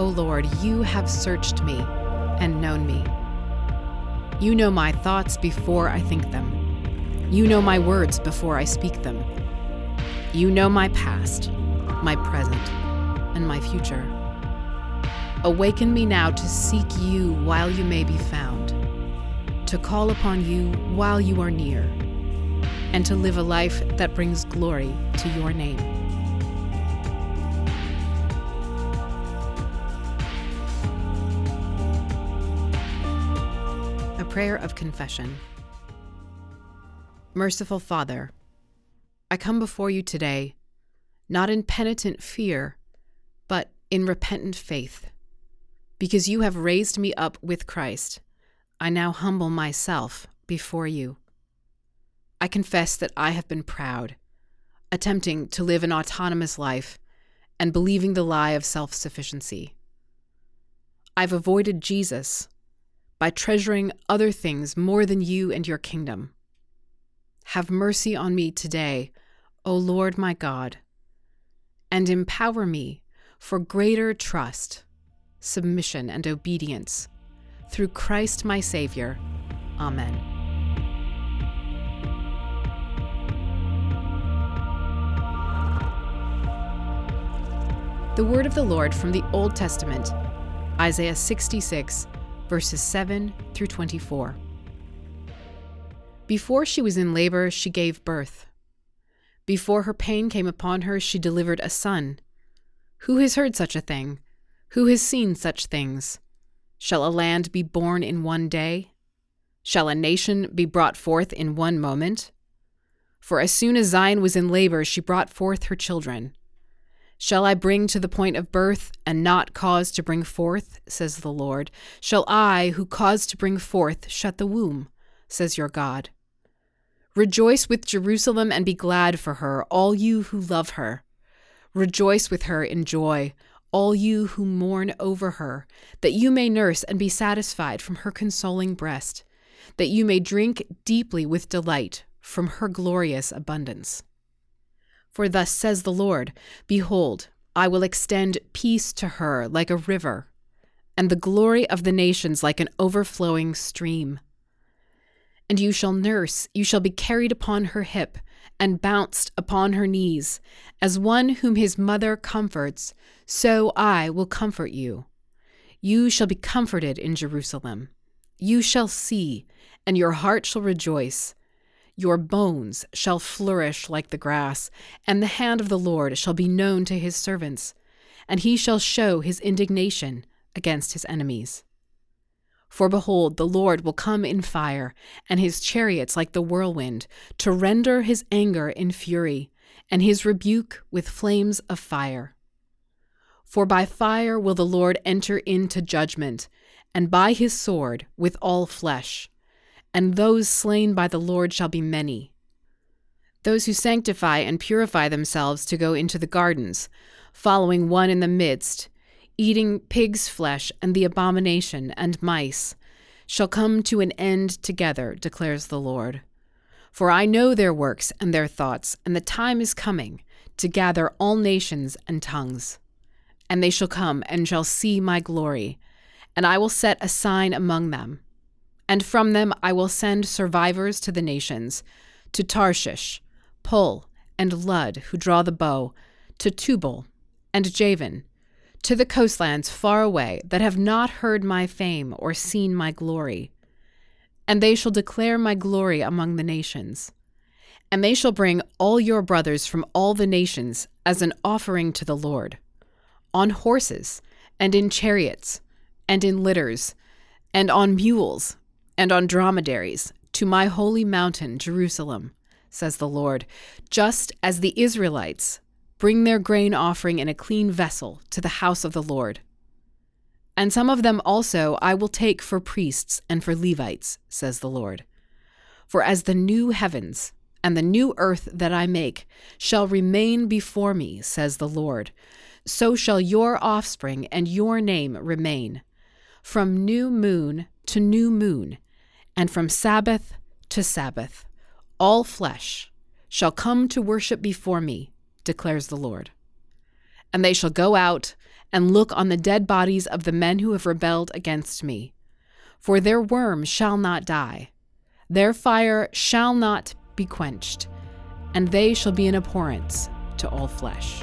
O Lord, you have searched me and known me. You know my thoughts before I think them. You know my words before I speak them. You know my past, my present, and my future. Awaken me now to seek you while you may be found, to call upon you while you are near, and to live a life that brings glory to your name. Prayer of confession. Merciful Father, I come before you today, not in penitent fear, but in repentant faith. Because you have raised me up with Christ, I now humble myself before you. I confess that I have been proud, attempting to live an autonomous life and believing the lie of self sufficiency. I've avoided Jesus by treasuring other things more than you and your kingdom. Have mercy on me today, O Lord my God, and empower me for greater trust, submission, and obedience through Christ my Savior. Amen. The word of the Lord from the Old Testament, Isaiah 66, verses 7 through 24. Before she was in labor, she gave birth. Before her pain came upon her, she delivered a son. Who has heard such a thing? Who has seen such things? Shall a land be born in one day? Shall a nation be brought forth in one moment? For as soon as Zion was in labor, she brought forth her children. Shall I bring to the point of birth and not cause to bring forth, says the Lord? Shall I, who cause to bring forth, shut the womb, says your God? Rejoice with Jerusalem and be glad for her, all you who love her. Rejoice with her in joy, all you who mourn over her, that you may nurse and be satisfied from her consoling breast, that you may drink deeply with delight from her glorious abundance. For thus says the Lord Behold, I will extend peace to her like a river, and the glory of the nations like an overflowing stream. And you shall nurse, you shall be carried upon her hip, and bounced upon her knees. As one whom his mother comforts, so I will comfort you. You shall be comforted in Jerusalem. You shall see, and your heart shall rejoice. Your bones shall flourish like the grass, and the hand of the Lord shall be known to his servants, and he shall show his indignation against his enemies. For behold, the Lord will come in fire, and his chariots like the whirlwind, to render his anger in fury, and his rebuke with flames of fire. For by fire will the Lord enter into judgment, and by his sword with all flesh, and those slain by the Lord shall be many. Those who sanctify and purify themselves to go into the gardens, following one in the midst, eating pig's flesh and the abomination and mice, shall come to an end together, declares the Lord. For I know their works and their thoughts, and the time is coming to gather all nations and tongues. And they shall come and shall see my glory, and I will set a sign among them. And from them I will send survivors to the nations, to Tarshish, Pul, and Lud, who draw the bow, to Tubal, and Javan, to the coastlands far away that have not heard my fame or seen my glory. And they shall declare my glory among the nations. And they shall bring all your brothers from all the nations as an offering to the Lord, on horses, and in chariots, and in litters, and on mules, and on dromedaries, to my holy mountain, Jerusalem, says the Lord, just as the Israelites, bring their grain offering in a clean vessel to the house of the Lord. And some of them also I will take for priests and for Levites, says the Lord. For as the new heavens and the new earth that I make shall remain before me, says the Lord, so shall your offspring and your name remain, from new moon to new moon, and from Sabbath to Sabbath. All flesh shall come to worship before me, declares the Lord. And they shall go out and look on the dead bodies of the men who have rebelled against me. For their worm shall not die, their fire shall not be quenched, and they shall be an abhorrence to all flesh.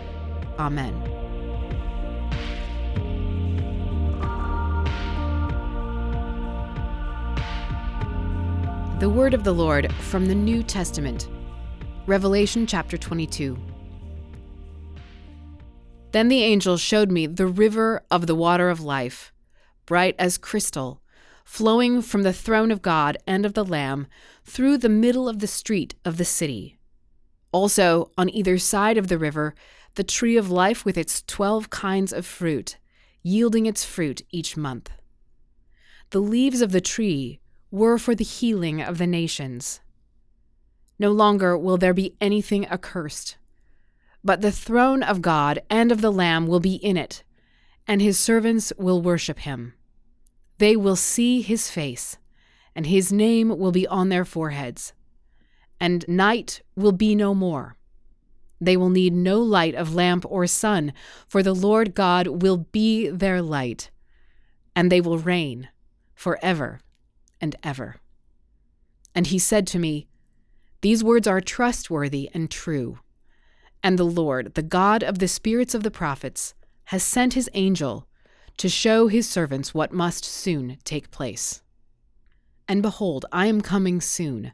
Amen. The word of the Lord from the New Testament, Revelation chapter 22. Then the angel showed me the river of the water of life, bright as crystal, flowing from the throne of God and of the Lamb through the middle of the street of the city. Also, on either side of the river, the tree of life with its twelve kinds of fruit, yielding its fruit each month. The leaves of the tree were for the healing of the nations. No longer will there be anything accursed, but the throne of God and of the Lamb will be in it, and his servants will worship him. They will see his face, and his name will be on their foreheads. And night will be no more. They will need no light of lamp or sun, for the Lord God will be their light, and they will reign forever and ever. And he said to me, These words are trustworthy and true. And the Lord, the God of the spirits of the prophets, has sent his angel to show his servants what must soon take place. And behold, I am coming soon.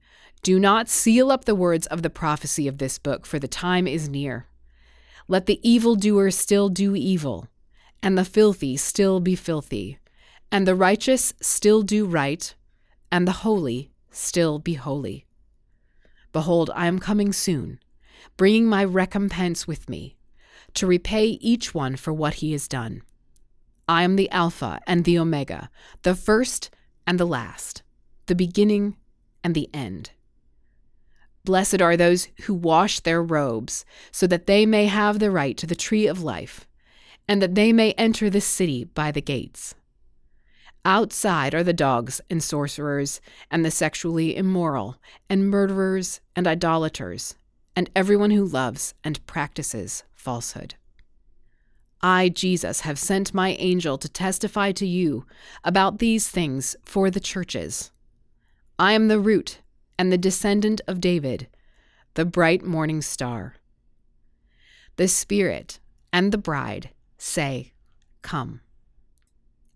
do not seal up the words of the prophecy of this book, for the time is near. Let the evildoer still do evil, and the filthy still be filthy, and the righteous still do right, and the holy still be holy. Behold, I am coming soon, bringing my recompense with me, to repay each one for what he has done. I am the Alpha and the Omega, the first and the last, the beginning and the end. Blessed are those who wash their robes, so that they may have the right to the tree of life, and that they may enter the city by the gates. Outside are the dogs and sorcerers, and the sexually immoral, and murderers, and idolaters, and everyone who loves and practices falsehood. I, Jesus, have sent my angel to testify to you about these things for the churches. I am the root and the descendant of David, the bright morning star. The Spirit and the bride say, Come.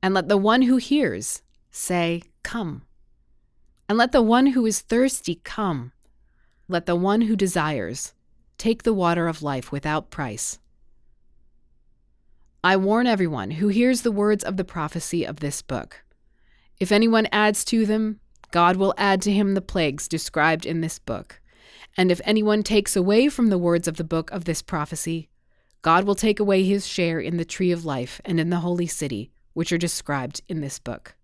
And let the one who hears say, Come. And let the one who is thirsty come. Let the one who desires take the water of life without price. I warn everyone who hears the words of the prophecy of this book. If anyone adds to them, God will add to him the plagues described in this book. And if anyone takes away from the words of the book of this prophecy, God will take away his share in the tree of life and in the holy city, which are described in this book.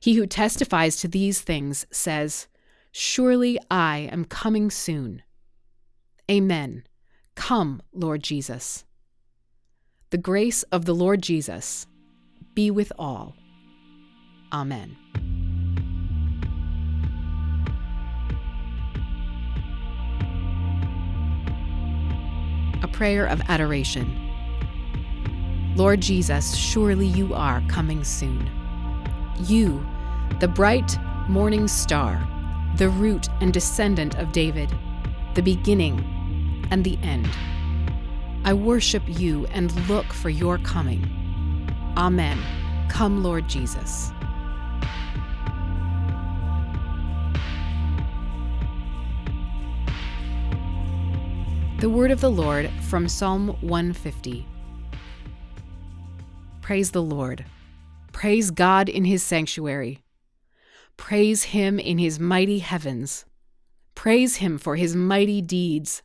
He who testifies to these things says, Surely I am coming soon. Amen. Come, Lord Jesus. The grace of the Lord Jesus be with all. Amen. Prayer of adoration. Lord Jesus, surely you are coming soon. You, the bright morning star, the root and descendant of David, the beginning and the end. I worship you and look for your coming. Amen. Come, Lord Jesus. The word of the Lord from Psalm 150. Praise the Lord. Praise God in his sanctuary. Praise him in his mighty heavens. Praise him for his mighty deeds.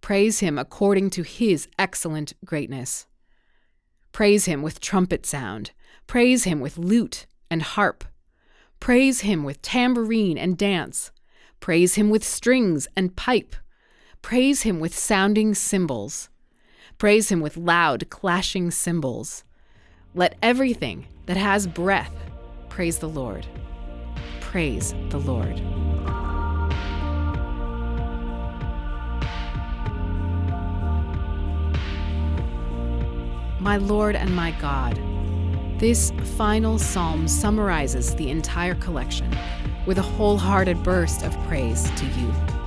Praise him according to his excellent greatness. Praise him with trumpet sound. Praise him with lute and harp. Praise him with tambourine and dance. Praise him with strings and pipe. Praise him with sounding cymbals. Praise him with loud, clashing cymbals. Let everything that has breath praise the Lord. Praise the Lord. My Lord and my God, this final psalm summarizes the entire collection with a wholehearted burst of praise to you.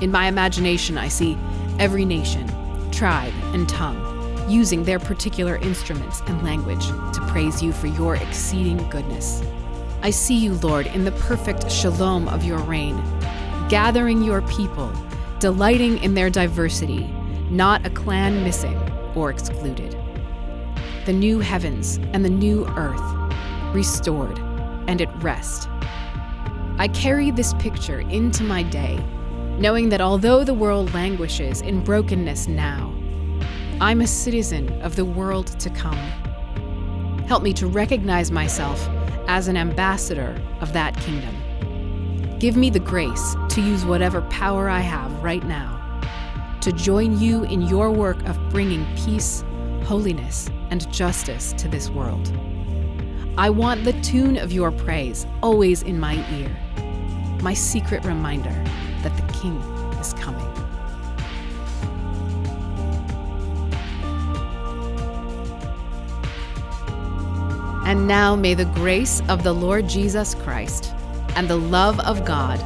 In my imagination, I see every nation, tribe, and tongue using their particular instruments and language to praise you for your exceeding goodness. I see you, Lord, in the perfect shalom of your reign, gathering your people, delighting in their diversity, not a clan missing or excluded. The new heavens and the new earth, restored and at rest. I carry this picture into my day knowing that although the world languishes in brokenness now, I'm a citizen of the world to come. Help me to recognize myself as an ambassador of that kingdom. Give me the grace to use whatever power I have right now to join you in your work of bringing peace, holiness, and justice to this world. I want the tune of your praise always in my ear, my secret reminder King is coming. And now may the grace of the Lord Jesus Christ, and the love of God,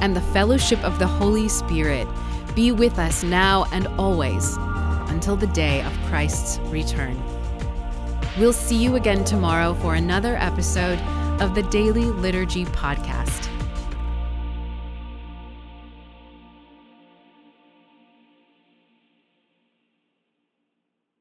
and the fellowship of the Holy Spirit be with us now and always until the day of Christ's return. We'll see you again tomorrow for another episode of the Daily Liturgy Podcast.